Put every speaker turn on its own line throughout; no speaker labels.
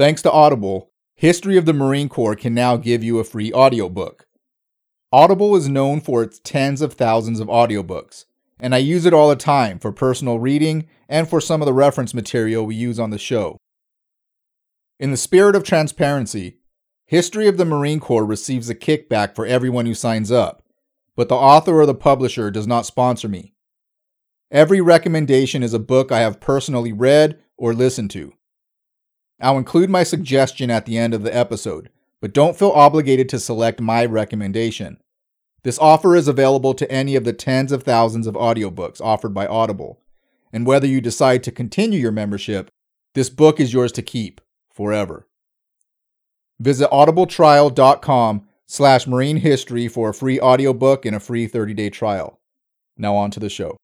Thanks to Audible, History of the Marine Corps can now give you a free audiobook. Audible is known for its tens of thousands of audiobooks, and I use it all the time for personal reading and for some of the reference material we use on the show. In the spirit of transparency, History of the Marine Corps receives a kickback for everyone who signs up, but the author or the publisher does not sponsor me. Every recommendation is a book I have personally read or listened to. I'll include my suggestion at the end of the episode, but don't feel obligated to select my recommendation. This offer is available to any of the tens of thousands of audiobooks offered by Audible, and whether you decide to continue your membership, this book is yours to keep forever. Visit audibletrial.com slash marine history for a free audiobook and a free 30-day trial. Now on to the show.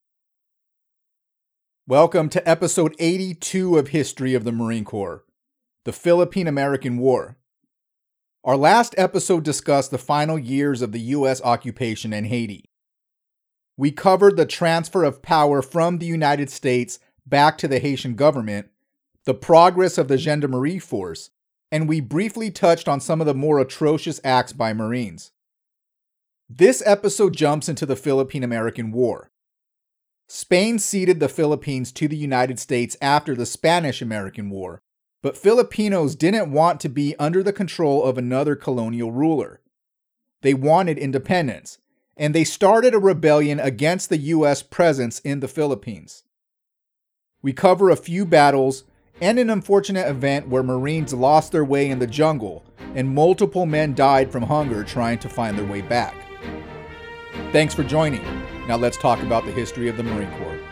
Welcome to episode 82 of History of the Marine Corps the Philippine American War. Our last episode discussed the final years of the U.S. occupation in Haiti. We covered the transfer of power from the United States back to the Haitian government, the progress of the Gendarmerie Force, and we briefly touched on some of the more atrocious acts by Marines. This episode jumps into the Philippine American War. Spain ceded the Philippines to the United States after the Spanish American War, but Filipinos didn't want to be under the control of another colonial ruler. They wanted independence, and they started a rebellion against the U.S. presence in the Philippines. We cover a few battles and an unfortunate event where Marines lost their way in the jungle and multiple men died from hunger trying to find their way back. Thanks for joining. Now let's talk about the history of the Marine Corps.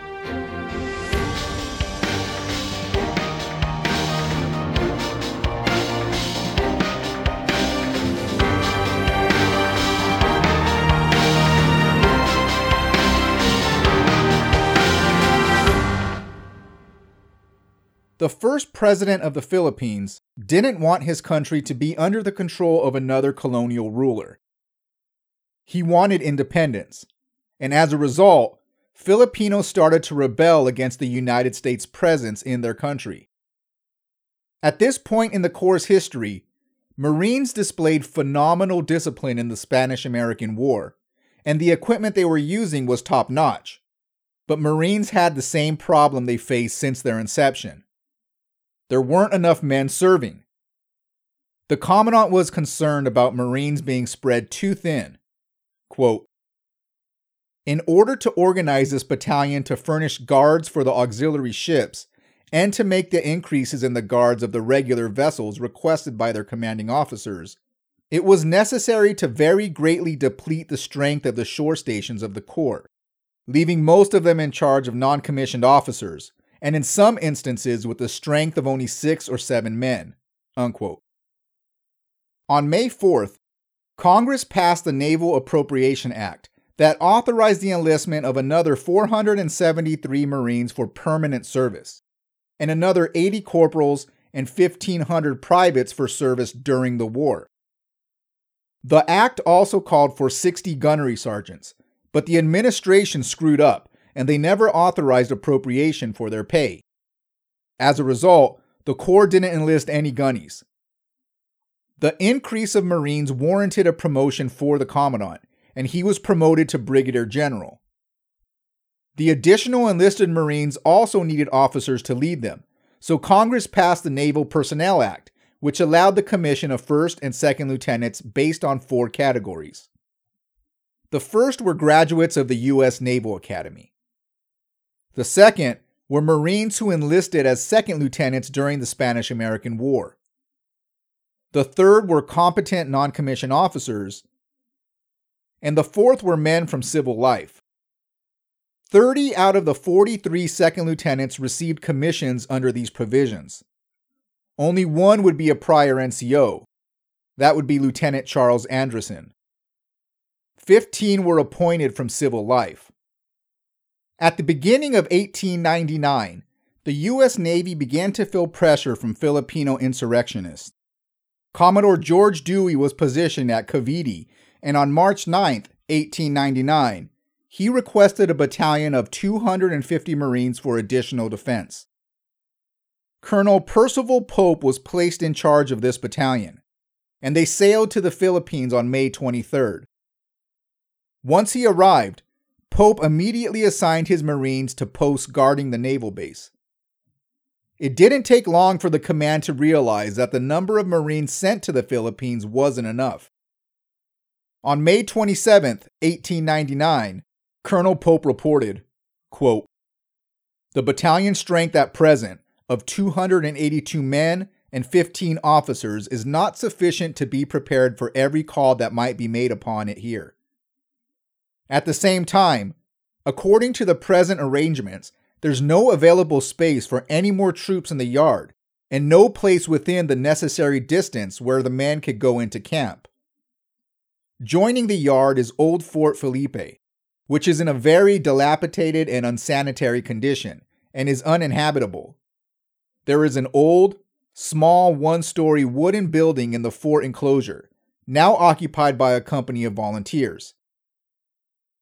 The first president of the Philippines didn't want his country to be under the control of another colonial ruler. He wanted independence, and as a result, Filipinos started to rebel against the United States' presence in their country. At this point in the Corps' history, Marines displayed phenomenal discipline in the Spanish American War, and the equipment they were using was top notch. But Marines had the same problem they faced since their inception there weren't enough men serving. The Commandant was concerned about Marines being spread too thin. Quote, in order to organize this battalion to furnish guards for the auxiliary ships and to make the increases in the guards of the regular vessels requested by their commanding officers, it was necessary to very greatly deplete the strength of the shore stations of the Corps, leaving most of them in charge of non commissioned officers, and in some instances with the strength of only six or seven men. Unquote. On May 4th, Congress passed the Naval Appropriation Act that authorized the enlistment of another 473 Marines for permanent service, and another 80 corporals and 1,500 privates for service during the war. The act also called for 60 gunnery sergeants, but the administration screwed up and they never authorized appropriation for their pay. As a result, the Corps didn't enlist any gunnies. The increase of Marines warranted a promotion for the Commandant, and he was promoted to Brigadier General. The additional enlisted Marines also needed officers to lead them, so Congress passed the Naval Personnel Act, which allowed the commission of first and second lieutenants based on four categories. The first were graduates of the U.S. Naval Academy. The second were Marines who enlisted as second lieutenants during the Spanish American War. The third were competent non commissioned officers. And the fourth were men from civil life. 30 out of the 43 second lieutenants received commissions under these provisions. Only one would be a prior NCO. That would be Lieutenant Charles Anderson. 15 were appointed from civil life. At the beginning of 1899, the U.S. Navy began to feel pressure from Filipino insurrectionists. Commodore George Dewey was positioned at Cavite, and on March 9, 1899, he requested a battalion of 250 Marines for additional defense. Colonel Percival Pope was placed in charge of this battalion, and they sailed to the Philippines on May 23rd. Once he arrived, Pope immediately assigned his Marines to posts guarding the naval base. It didn't take long for the command to realize that the number of Marines sent to the Philippines wasn't enough. On May 27, 1899, Colonel Pope reported, quote, The battalion strength at present of 282 men and 15 officers is not sufficient to be prepared for every call that might be made upon it here. At the same time, according to the present arrangements, there's no available space for any more troops in the yard, and no place within the necessary distance where the men could go into camp. Joining the yard is Old Fort Felipe, which is in a very dilapidated and unsanitary condition and is uninhabitable. There is an old, small one story wooden building in the fort enclosure, now occupied by a company of volunteers.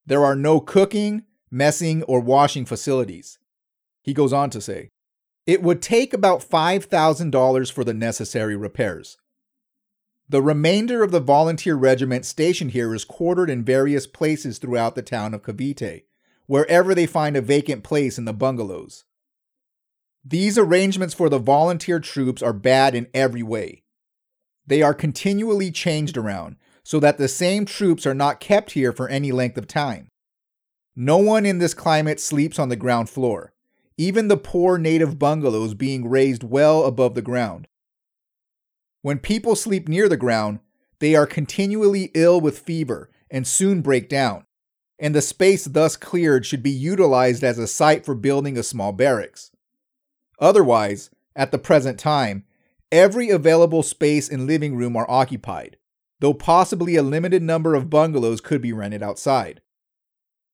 There are no cooking, messing, or washing facilities. He goes on to say, it would take about $5,000 for the necessary repairs. The remainder of the volunteer regiment stationed here is quartered in various places throughout the town of Cavite, wherever they find a vacant place in the bungalows. These arrangements for the volunteer troops are bad in every way. They are continually changed around so that the same troops are not kept here for any length of time. No one in this climate sleeps on the ground floor, even the poor native bungalows being raised well above the ground. When people sleep near the ground, they are continually ill with fever and soon break down, and the space thus cleared should be utilized as a site for building a small barracks. Otherwise, at the present time, every available space and living room are occupied, though possibly a limited number of bungalows could be rented outside.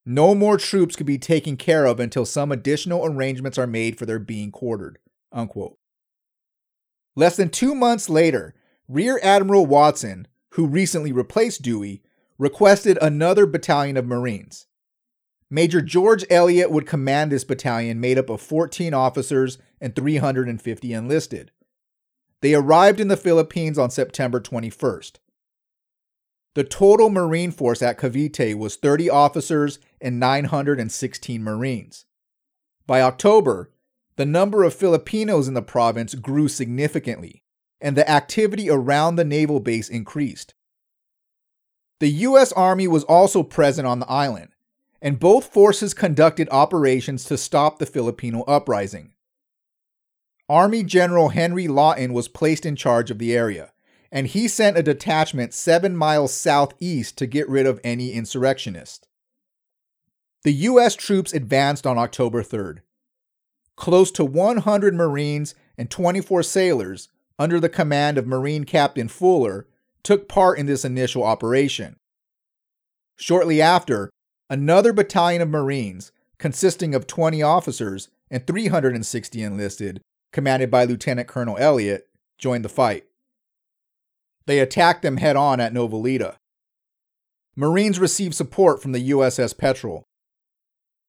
No more troops could be taken care of until some additional arrangements are made for their being quartered. Unquote. Less than two months later, Rear Admiral Watson, who recently replaced Dewey, requested another battalion of Marines. Major George Elliott would command this battalion made up of 14 officers and 350 enlisted. They arrived in the Philippines on September 21st. The total Marine force at Cavite was 30 officers and 916 Marines. By October, the number of Filipinos in the province grew significantly, and the activity around the naval base increased. The U.S. Army was also present on the island, and both forces conducted operations to stop the Filipino uprising. Army General Henry Lawton was placed in charge of the area and he sent a detachment seven miles southeast to get rid of any insurrectionists. The U.S. troops advanced on October 3rd. Close to 100 Marines and 24 sailors, under the command of Marine Captain Fuller, took part in this initial operation. Shortly after, another battalion of Marines, consisting of 20 officers and 360 enlisted, commanded by Lieutenant Colonel Elliott, joined the fight. They attacked them head on at Noveleta. Marines received support from the USS Petrel.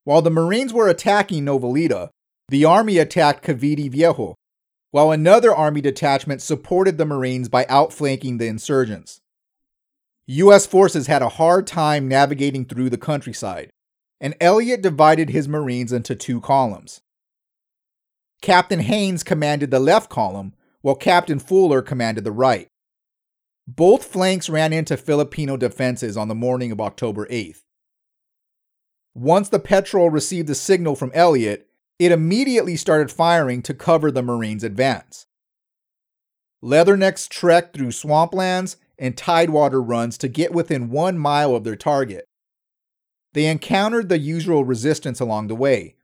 While the Marines were attacking Noveleta, the Army attacked Cavite Viejo, while another Army detachment supported the Marines by outflanking the insurgents. U.S. forces had a hard time navigating through the countryside, and Elliott divided his Marines into two columns. Captain Haynes commanded the left column, while Captain Fuller commanded the right. Both flanks ran into Filipino defenses on the morning of October 8th. Once the Petrel received the signal from Elliott, it immediately started firing to cover the Marines' advance. Leathernecks trekked through swamplands and tidewater runs to get within one mile of their target. They encountered the usual resistance along the way,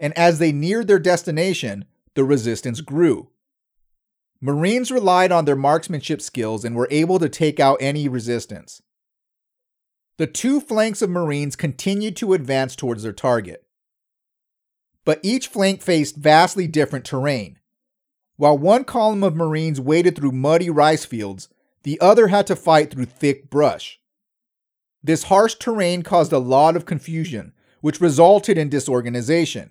and as they neared their destination, the resistance grew. Marines relied on their marksmanship skills and were able to take out any resistance. The two flanks of Marines continued to advance towards their target. But each flank faced vastly different terrain. While one column of Marines waded through muddy rice fields, the other had to fight through thick brush. This harsh terrain caused a lot of confusion, which resulted in disorganization.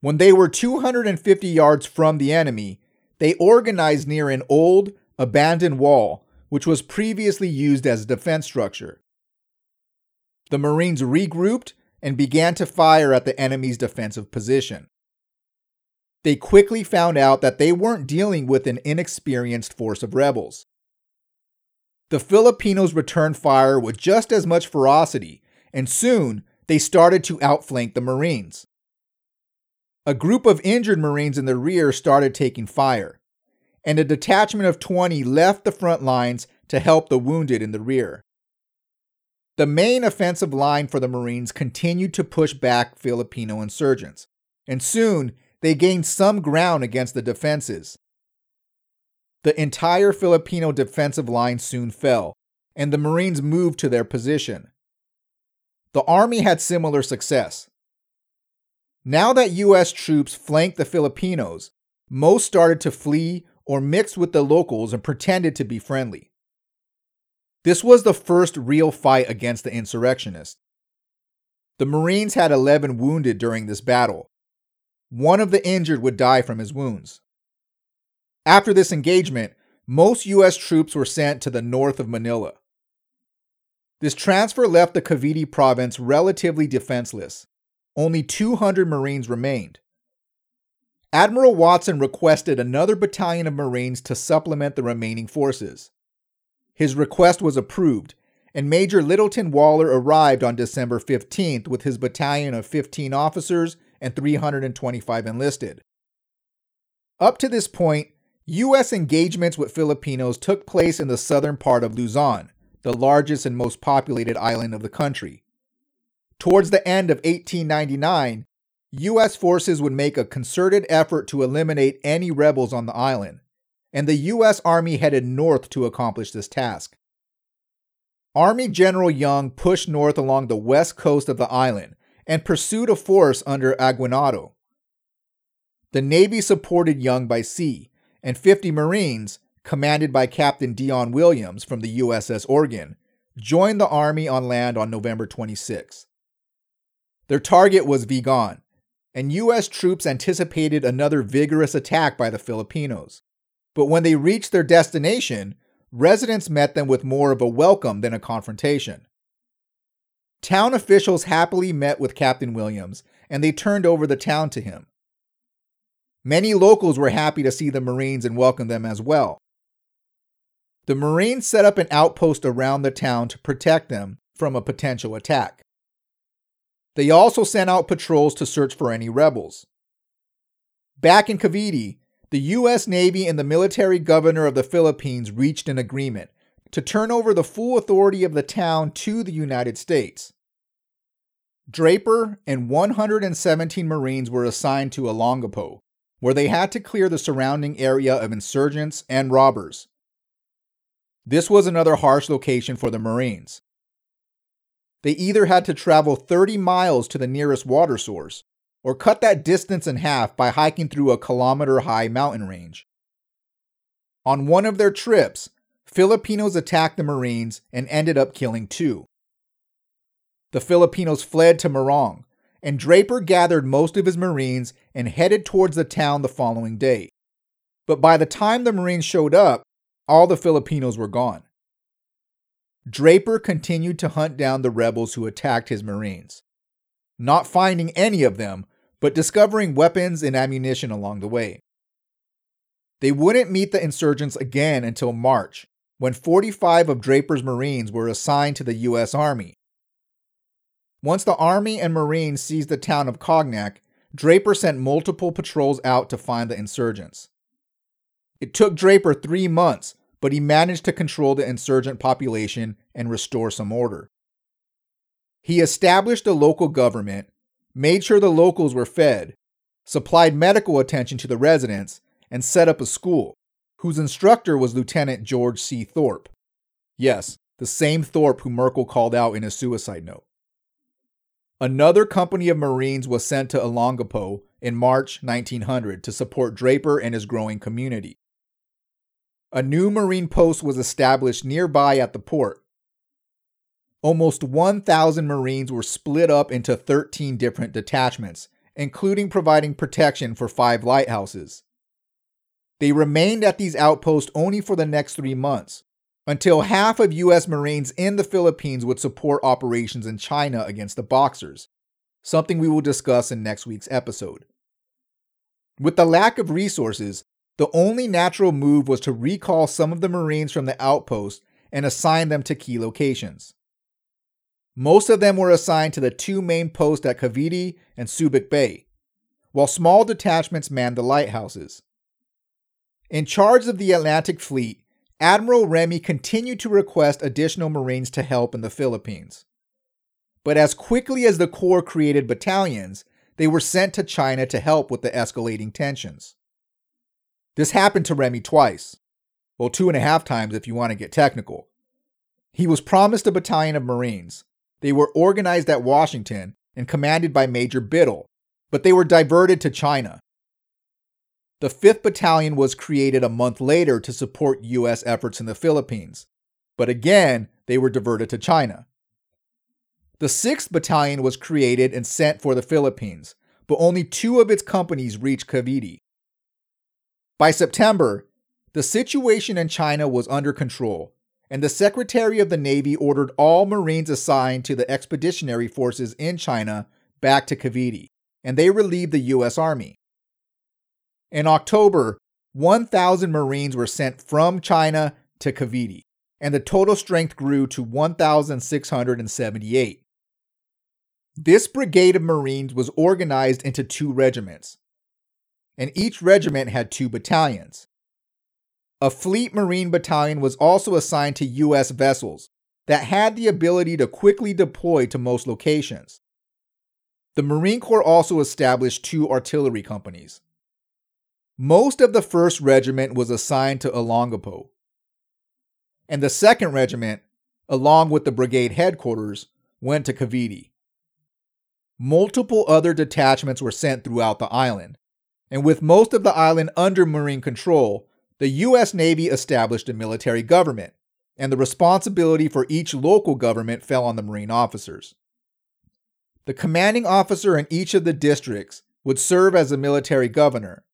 When they were 250 yards from the enemy, they organized near an old, abandoned wall, which was previously used as a defense structure. The Marines regrouped and began to fire at the enemy's defensive position. They quickly found out that they weren't dealing with an inexperienced force of rebels. The Filipinos returned fire with just as much ferocity, and soon they started to outflank the Marines. A group of injured Marines in the rear started taking fire, and a detachment of 20 left the front lines to help the wounded in the rear. The main offensive line for the Marines continued to push back Filipino insurgents, and soon they gained some ground against the defenses. The entire Filipino defensive line soon fell, and the Marines moved to their position. The Army had similar success. Now that U.S. troops flanked the Filipinos, most started to flee or mixed with the locals and pretended to be friendly. This was the first real fight against the insurrectionists. The Marines had 11 wounded during this battle. One of the injured would die from his wounds. After this engagement, most U.S. troops were sent to the north of Manila. This transfer left the Cavite province relatively defenseless. Only 200 Marines remained. Admiral Watson requested another battalion of Marines to supplement the remaining forces. His request was approved, and Major Littleton Waller arrived on December 15th with his battalion of 15 officers and 325 enlisted. Up to this point, U.S. engagements with Filipinos took place in the southern part of Luzon, the largest and most populated island of the country. Towards the end of 1899, U.S. forces would make a concerted effort to eliminate any rebels on the island, and the U.S. Army headed north to accomplish this task. Army General Young pushed north along the west coast of the island and pursued a force under Aguinaldo. The Navy supported Young by sea, and 50 Marines, commanded by Captain Dion Williams from the USS Oregon, joined the Army on land on November 26. Their target was Vigan, and U.S. troops anticipated another vigorous attack by the Filipinos. But when they reached their destination, residents met them with more of a welcome than a confrontation. Town officials happily met with Captain Williams and they turned over the town to him. Many locals were happy to see the Marines and welcome them as well. The Marines set up an outpost around the town to protect them from a potential attack. They also sent out patrols to search for any rebels. Back in Cavite, the U.S. Navy and the military governor of the Philippines reached an agreement to turn over the full authority of the town to the United States. Draper and 117 Marines were assigned to Olongapo, where they had to clear the surrounding area of insurgents and robbers. This was another harsh location for the Marines. They either had to travel 30 miles to the nearest water source or cut that distance in half by hiking through a kilometer high mountain range. On one of their trips, Filipinos attacked the Marines and ended up killing two. The Filipinos fled to Morong, and Draper gathered most of his Marines and headed towards the town the following day. But by the time the Marines showed up, all the Filipinos were gone. Draper continued to hunt down the rebels who attacked his Marines, not finding any of them, but discovering weapons and ammunition along the way. They wouldn't meet the insurgents again until March, when 45 of Draper's Marines were assigned to the U.S. Army. Once the Army and Marines seized the town of Cognac, Draper sent multiple patrols out to find the insurgents. It took Draper three months but he managed to control the insurgent population and restore some order. He established a local government, made sure the locals were fed, supplied medical attention to the residents, and set up a school, whose instructor was Lieutenant George C. Thorpe. Yes, the same Thorpe who Merkel called out in his suicide note. Another company of Marines was sent to Olongapo in March 1900 to support Draper and his growing community a new Marine post was established nearby at the port. Almost 1,000 Marines were split up into 13 different detachments including providing protection for five lighthouses. They remained at these outposts only for the next three months, until half of U.S. Marines in the Philippines would support operations in China against the Boxers, something we will discuss in next week's episode. With the lack of resources, the only natural move was to recall some of the Marines from the outpost and assign them to key locations. Most of them were assigned to the two main posts at Cavite and Subic Bay, while small detachments manned the lighthouses. In charge of the Atlantic Fleet, Admiral Remey continued to request additional Marines to help in the Philippines. But as quickly as the Corps created battalions, they were sent to China to help with the escalating tensions. This happened to Remey twice. Well, two and a half times if you want to get technical. He was promised a battalion of Marines. They were organized at Washington and commanded by Major Biddle, but they were diverted to China. The 5th Battalion was created a month later to support U.S. efforts in the Philippines, but again, they were diverted to China. The 6th Battalion was created and sent for the Philippines, but only two of its companies reached Cavite. By September, the situation in China was under control, and the Secretary of the Navy ordered all Marines assigned to the expeditionary forces in China back to Cavite, and they relieved the U.S. Army. In October, 1,000 Marines were sent from China to Cavite, and the total strength grew to 1,678. This brigade of Marines was organized into two regiments, and each regiment had two battalions. A Fleet Marine battalion was also assigned to U.S. vessels that had the ability to quickly deploy to most locations. The Marine Corps also established two artillery companies. Most of the 1st Regiment was assigned to Olongapo, and the 2nd Regiment, along with the brigade headquarters, went to Cavite. Multiple other detachments were sent throughout the island, and with most of the island under Marine control, the U.S. Navy established a military government, and the responsibility for each local government fell on the Marine officers. The commanding officer in each of the districts would serve as a military governor,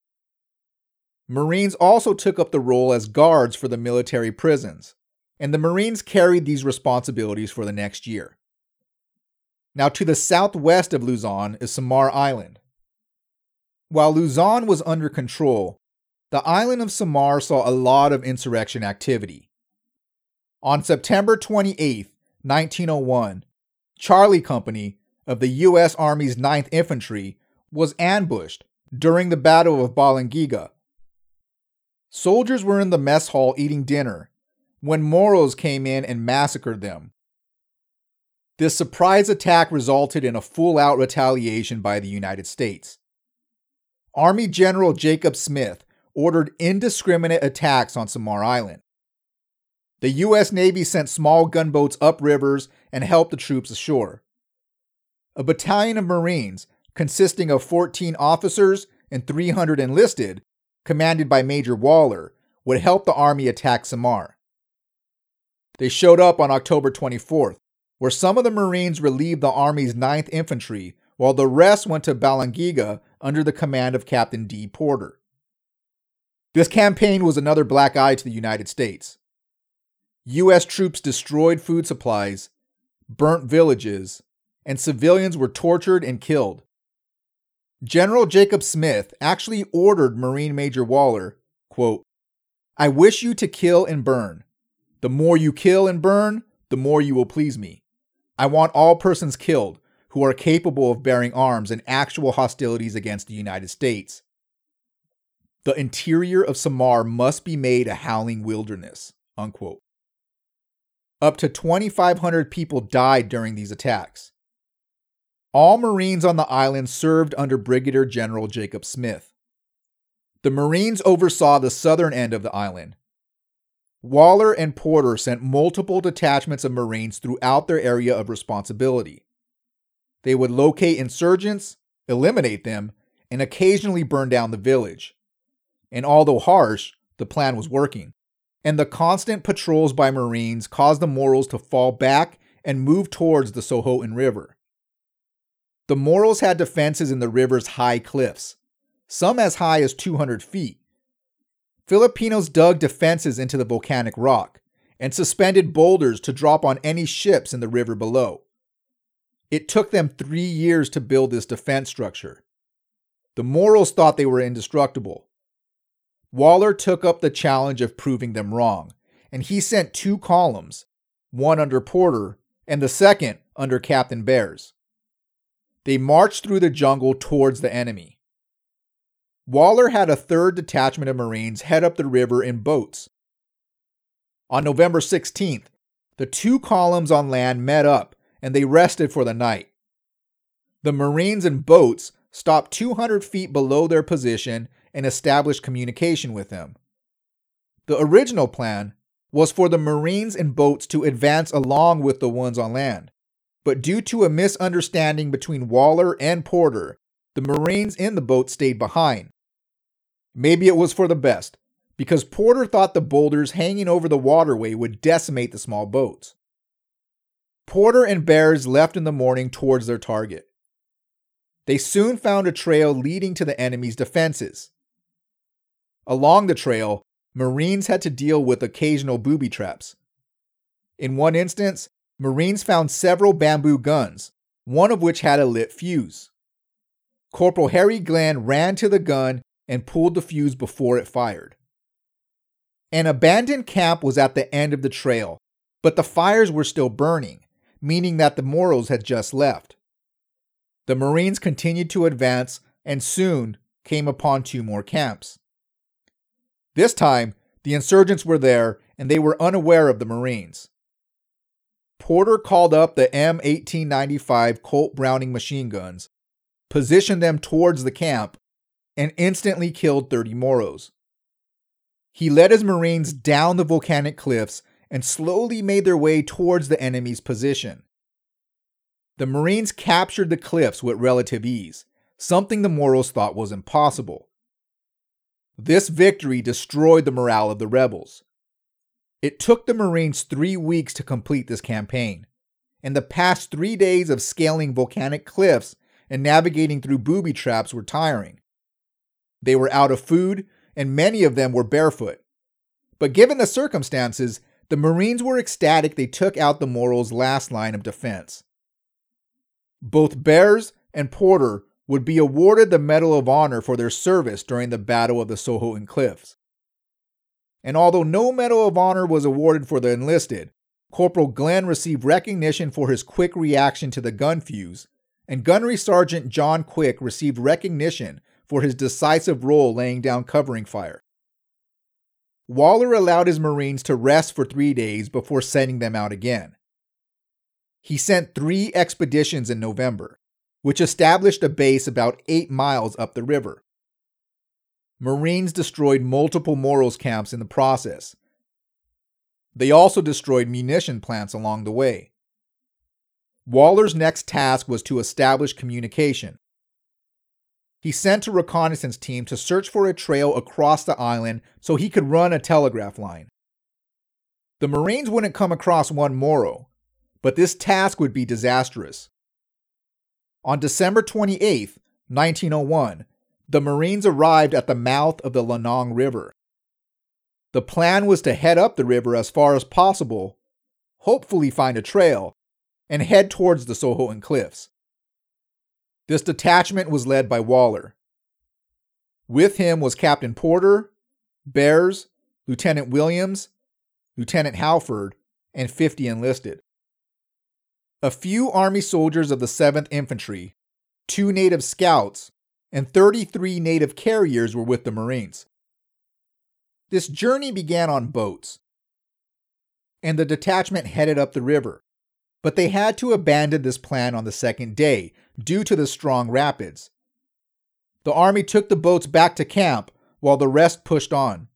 Marines also took up the role as guards for the military prisons, and the Marines carried these responsibilities for the next year. Now, to the southwest of Luzon is Samar Island. While Luzon was under control, the island of Samar saw a lot of insurrection activity. On September 28, 1901, Charlie Company of the U.S. Army's 9th Infantry was ambushed during the Battle of Balangiga Soldiers were in the mess hall eating dinner when Moros came in and massacred them. This surprise attack resulted in a full out retaliation by the United States. Army General Jacob Smith ordered indiscriminate attacks on Samar Island. The U.S. Navy sent small gunboats up rivers and helped the troops ashore. A battalion of Marines, consisting of 14 officers and 300 enlisted, commanded by Major Waller, would help the army attack Samar. They showed up on October 24th, where some of the Marines relieved the Army's 9th Infantry, while the rest went to Balangiga under the command of Captain D. Porter. This campaign was another black eye to the United States. U.S. troops destroyed food supplies, burnt villages, and civilians were tortured and killed. General Jacob Smith actually ordered Marine Major Waller, quote, I wish you to kill and burn. The more you kill and burn, the more you will please me. I want all persons killed who are capable of bearing arms in actual hostilities against the United States. The interior of Samar must be made a howling wilderness. Unquote. Up to 2,500 people died during these attacks. All Marines on the island served under Brigadier General Jacob Smith. The Marines oversaw the southern end of the island. Waller and Porter sent multiple detachments of Marines throughout their area of responsibility. They would locate insurgents, eliminate them, and occasionally burn down the village. And although harsh, the plan was working. And the constant patrols by Marines caused the Moros to fall back and move towards the Sohoton River. The Moros had defenses in the river's high cliffs, some as high as 200 feet. Filipinos dug defenses into the volcanic rock and suspended boulders to drop on any ships in the river below. It took them three years to build this defense structure. The Moros thought they were indestructible. Waller took up the challenge of proving them wrong, and he sent two columns, one under Porter and the second under Captain Bearss. They marched through the jungle towards the enemy. Waller had a third detachment of Marines head up the river in boats. On November 16th, the two columns on land met up and they rested for the night. The Marines in boats stopped 200 feet below their position and established communication with them. The original plan was for the Marines in boats to advance along with the ones on land. But due to a misunderstanding between Waller and Porter, the Marines in the boat stayed behind. Maybe it was for the best, because Porter thought the boulders hanging over the waterway would decimate the small boats. Porter and Bearss left in the morning towards their target. They soon found a trail leading to the enemy's defenses. Along the trail, Marines had to deal with occasional booby traps. In one instance, Marines found several bamboo guns, one of which had a lit fuse. Corporal Harry Glenn ran to the gun and pulled the fuse before it fired. An abandoned camp was at the end of the trail, but the fires were still burning, meaning that the Moros had just left. The Marines continued to advance and soon came upon two more camps. This time, the insurgents were there and they were unaware of the Marines. Porter called up the M1895 Colt Browning machine guns, positioned them towards the camp, and instantly killed 30 Moros. He led his Marines down the volcanic cliffs and slowly made their way towards the enemy's position. The Marines captured the cliffs with relative ease, something the Moros thought was impossible. This victory destroyed the morale of the rebels. It took the Marines three weeks to complete this campaign, and the past three days of scaling volcanic cliffs and navigating through booby traps were tiring. They were out of food, and many of them were barefoot. But given the circumstances, the Marines were ecstatic they took out the Moros' last line of defense. Both Bearss and Porter would be awarded the Medal of Honor for their service during the Battle of the Sohoton Cliffs. And although no Medal of Honor was awarded for the enlisted, Corporal Glenn received recognition for his quick reaction to the gun fuse, and Gunnery Sergeant John Quick received recognition for his decisive role laying down covering fire. Waller allowed his Marines to rest for three days before sending them out again. He sent three expeditions in November, which established a base about eight miles up the river. Marines destroyed multiple Moros camps in the process. They also destroyed munition plants along the way. Waller's next task was to establish communication, he sent a reconnaissance team to search for a trail across the island so he could run a telegraph line. The Marines wouldn't come across one Moro, but this task would be disastrous. On December 28, 1901, the Marines arrived at the mouth of the Lanang River. The plan was to head up the river as far as possible, hopefully find a trail, and head towards the Sohoton Cliffs. This detachment was led by Waller. With him was Captain Porter, Bearss, Lieutenant Williams, Lieutenant Halford, and 50 enlisted. A few Army soldiers of the 7th Infantry, two native scouts, and 33 native carriers were with the Marines. This journey began on boats, and the detachment headed up the river. But they had to abandon this plan on the second day due to the strong rapids. The army took the boats back to camp while the rest pushed on.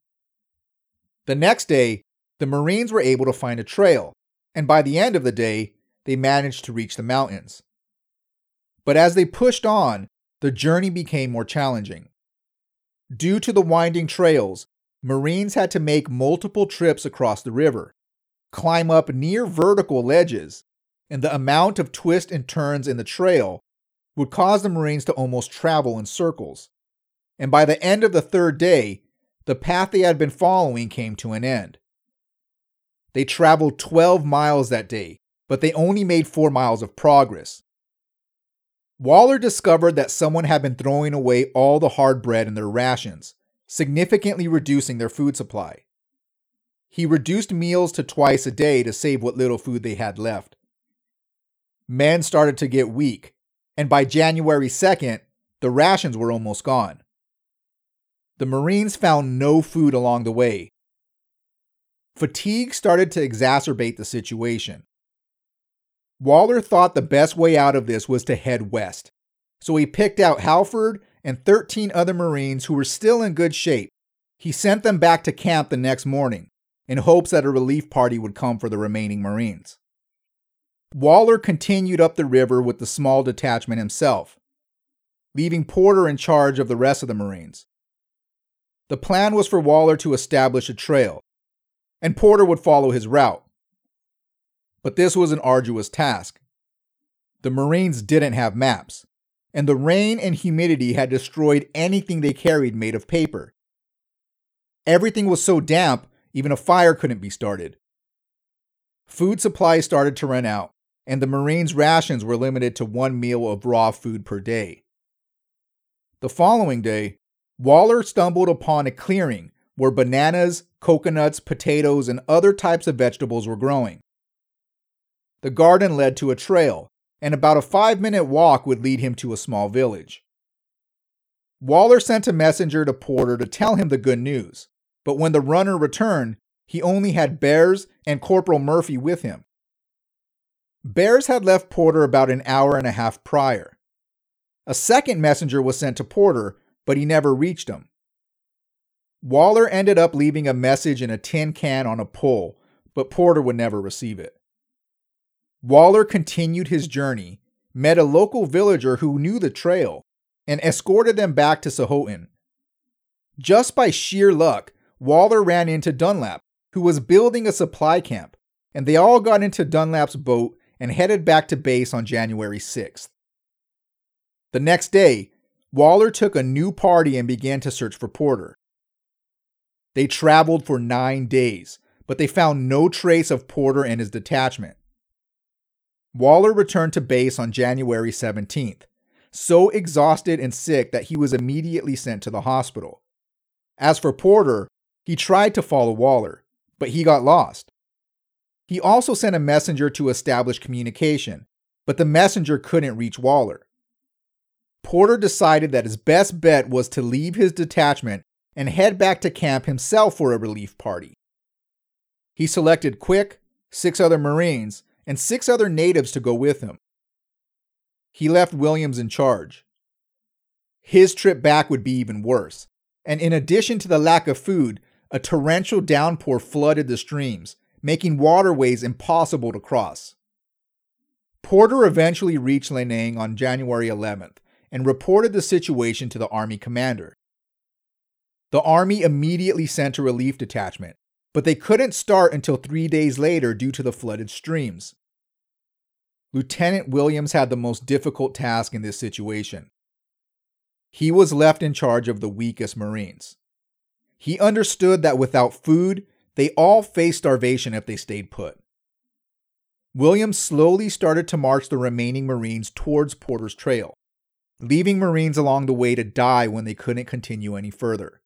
The next day, the Marines were able to find a trail, and by the end of the day, they managed to reach the mountains. But as they pushed on, the journey became more challenging. Due to the winding trails, Marines had to make multiple trips across the river, climb up near vertical ledges, and the amount of twists and turns in the trail would cause the Marines to almost travel in circles. And by the end of the third day, the path they had been following came to an end. They traveled 12 miles that day, but they only made 4 miles of progress. Waller discovered that someone had been throwing away all the hard bread in their rations, significantly reducing their food supply. He reduced meals to twice a day to save what little food they had left. Men started to get weak, and by January 2nd, the rations were almost gone. The Marines found no food along the way. Fatigue started to exacerbate the situation. Waller thought the best way out of this was to head west, so he picked out Halford and 13 other Marines who were still in good shape. He sent them back to camp the next morning in hopes that a relief party would come for the remaining Marines. Waller continued up the river with the small detachment himself, leaving Porter in charge of the rest of the Marines. The plan was for Waller to establish a trail, and Porter would follow his route. But this was an arduous task. The Marines didn't have maps, and the rain and humidity had destroyed anything they carried made of paper. Everything was so damp even a fire couldn't be started. Food supplies started to run out, and the Marines' rations were limited to one meal of raw food per day. The following day, Waller stumbled upon a clearing where bananas, coconuts, potatoes, and other types of vegetables were growing. The garden led to a trail, and about a five minute walk would lead him to a small village. Waller sent a messenger to Porter to tell him the good news but when the runner returned, he only had Bearss and Corporal Murphy with him. Bearss had left Porter about an hour and a half prior. A second messenger was sent to Porter, but he never reached him. Waller ended up leaving a message in a tin can on a pole, but Porter would never receive it. Waller continued his journey, met a local villager who knew the trail, and escorted them back to Sohoton. Just by sheer luck, Waller ran into Dunlap, who was building a supply camp, and they all got into Dunlap's boat and headed back to base on January 6th. The next day, Waller took a new party and began to search for Porter. They traveled for nine days, but they found no trace of Porter and his detachment. Waller returned to base on January 17th, so exhausted and sick that he was immediately sent to the hospital. As for Porter, he tried to follow Waller, but he got lost. He also sent a messenger to establish communication, but the messenger couldn't reach Waller. Porter decided that his best bet was to leave his detachment and head back to camp himself for a relief party. He selected Quick, six other Marines, and six other natives to go with him. He left Williams in charge. His trip back would be even worse, and in addition to the lack of food, a torrential downpour flooded the streams, making waterways impossible to cross. Porter eventually reached Lanang on January 11th and reported the situation to the Army commander. The Army immediately sent a relief detachment, but they couldn't start until three days later due to the flooded streams. Lieutenant Williams had the most difficult task in this situation. He was left in charge of the weakest Marines. He understood that without food, they all faced starvation if they stayed put. Williams slowly started to march the remaining Marines towards Porter's trail, leaving Marines along the way to die when they couldn't continue any further.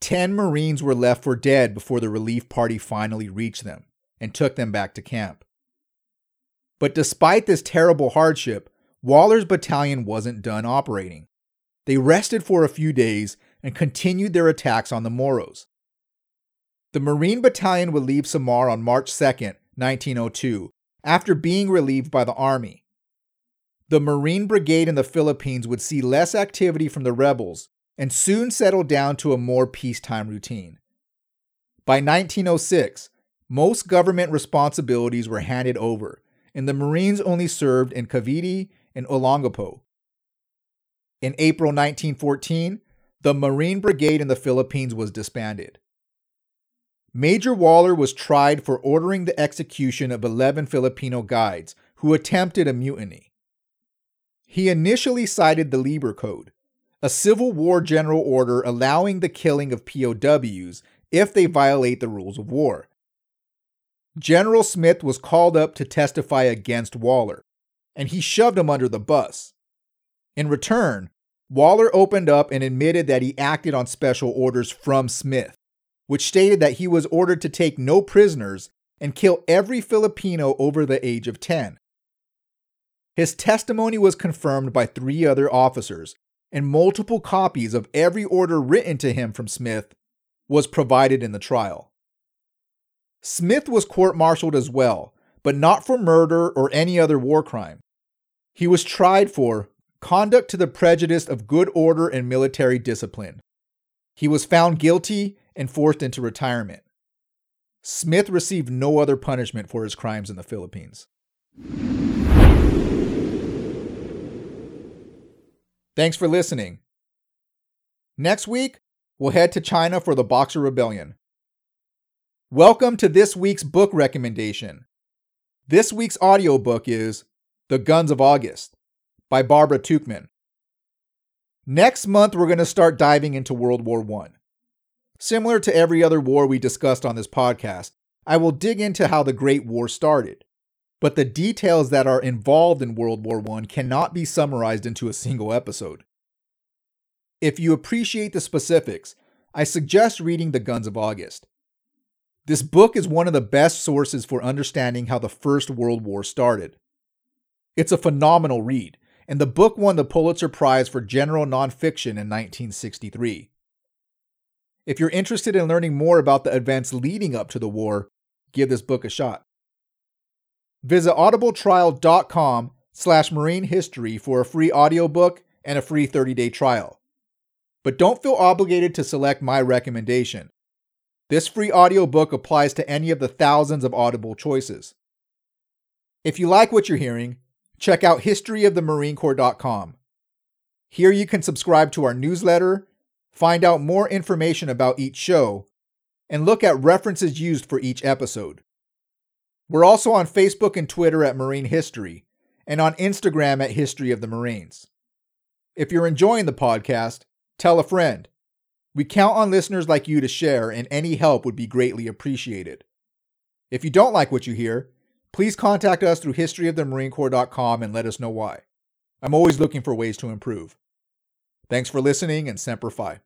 Ten Marines were left for dead before the relief party finally reached them and took them back to camp. But despite this terrible hardship, Waller's battalion wasn't done operating. They rested for a few days and continued their attacks on the Moros. The Marine Battalion would leave Samar on March 2, 1902, after being relieved by the Army. The Marine Brigade in the Philippines would see less activity from the rebels and soon settle down to a more peacetime routine. By 1906, most government responsibilities were handed over, and the Marines only served in Cavite and Olongapo. In April 1914, the Marine Brigade in the Philippines was disbanded. Major Waller was tried for ordering the execution of 11 Filipino guides who attempted a mutiny. He initially cited the Lieber Code, a Civil War general order allowing the killing of POWs if they violate the rules of war. General Smith was called up to testify against Waller, and he shoved him under the bus. In return, Waller opened up and admitted that he acted on special orders from Smith, which stated that he was ordered to take no prisoners and kill every Filipino over the age of 10. His testimony was confirmed by three other officers, and multiple copies of every order written to him from Smith was provided in the trial. Smith was court martialed as well, but not for murder or any other war crime. He was tried for conduct to the prejudice of good order and military discipline. He was found guilty and forced into retirement. Smith received no other punishment for his crimes in the Philippines. Thanks for listening. Next week, we'll head to China for the Boxer Rebellion. Welcome to this week's book recommendation. This week's audiobook is The Guns of August by Barbara Tuchman. Next month, we're going to start diving into World War I. Similar to every other war we discussed on this podcast, I will dig into how the Great War started. But the details that are involved in World War I cannot be summarized into a single episode. If you appreciate the specifics, I suggest reading The Guns of August. This book is one of the best sources for understanding how the First World War started. It's a phenomenal read, and the book won the Pulitzer Prize for General Nonfiction in 1963. If you're interested in learning more about the events leading up to the war, give this book a shot. Visit audibletrial.com slash marine history for a free audiobook and a free 30-day trial. But don't feel obligated to select my recommendation. This free audiobook applies to any of the thousands of Audible choices. If you like what you're hearing, check out historyofthemarinecorps.com. Here you can subscribe to our newsletter, find out more information about each show, and look at references used for each episode. We're also on Facebook and Twitter at Marine History, and on Instagram at History of the Marines. If you're enjoying the podcast, tell a friend. We count on listeners like you to share, and any help would be greatly appreciated. If you don't like what you hear, please contact us through historyofthemarinecorps.com and let us know why. I'm always looking for ways to improve. Thanks for listening and Semper Fi.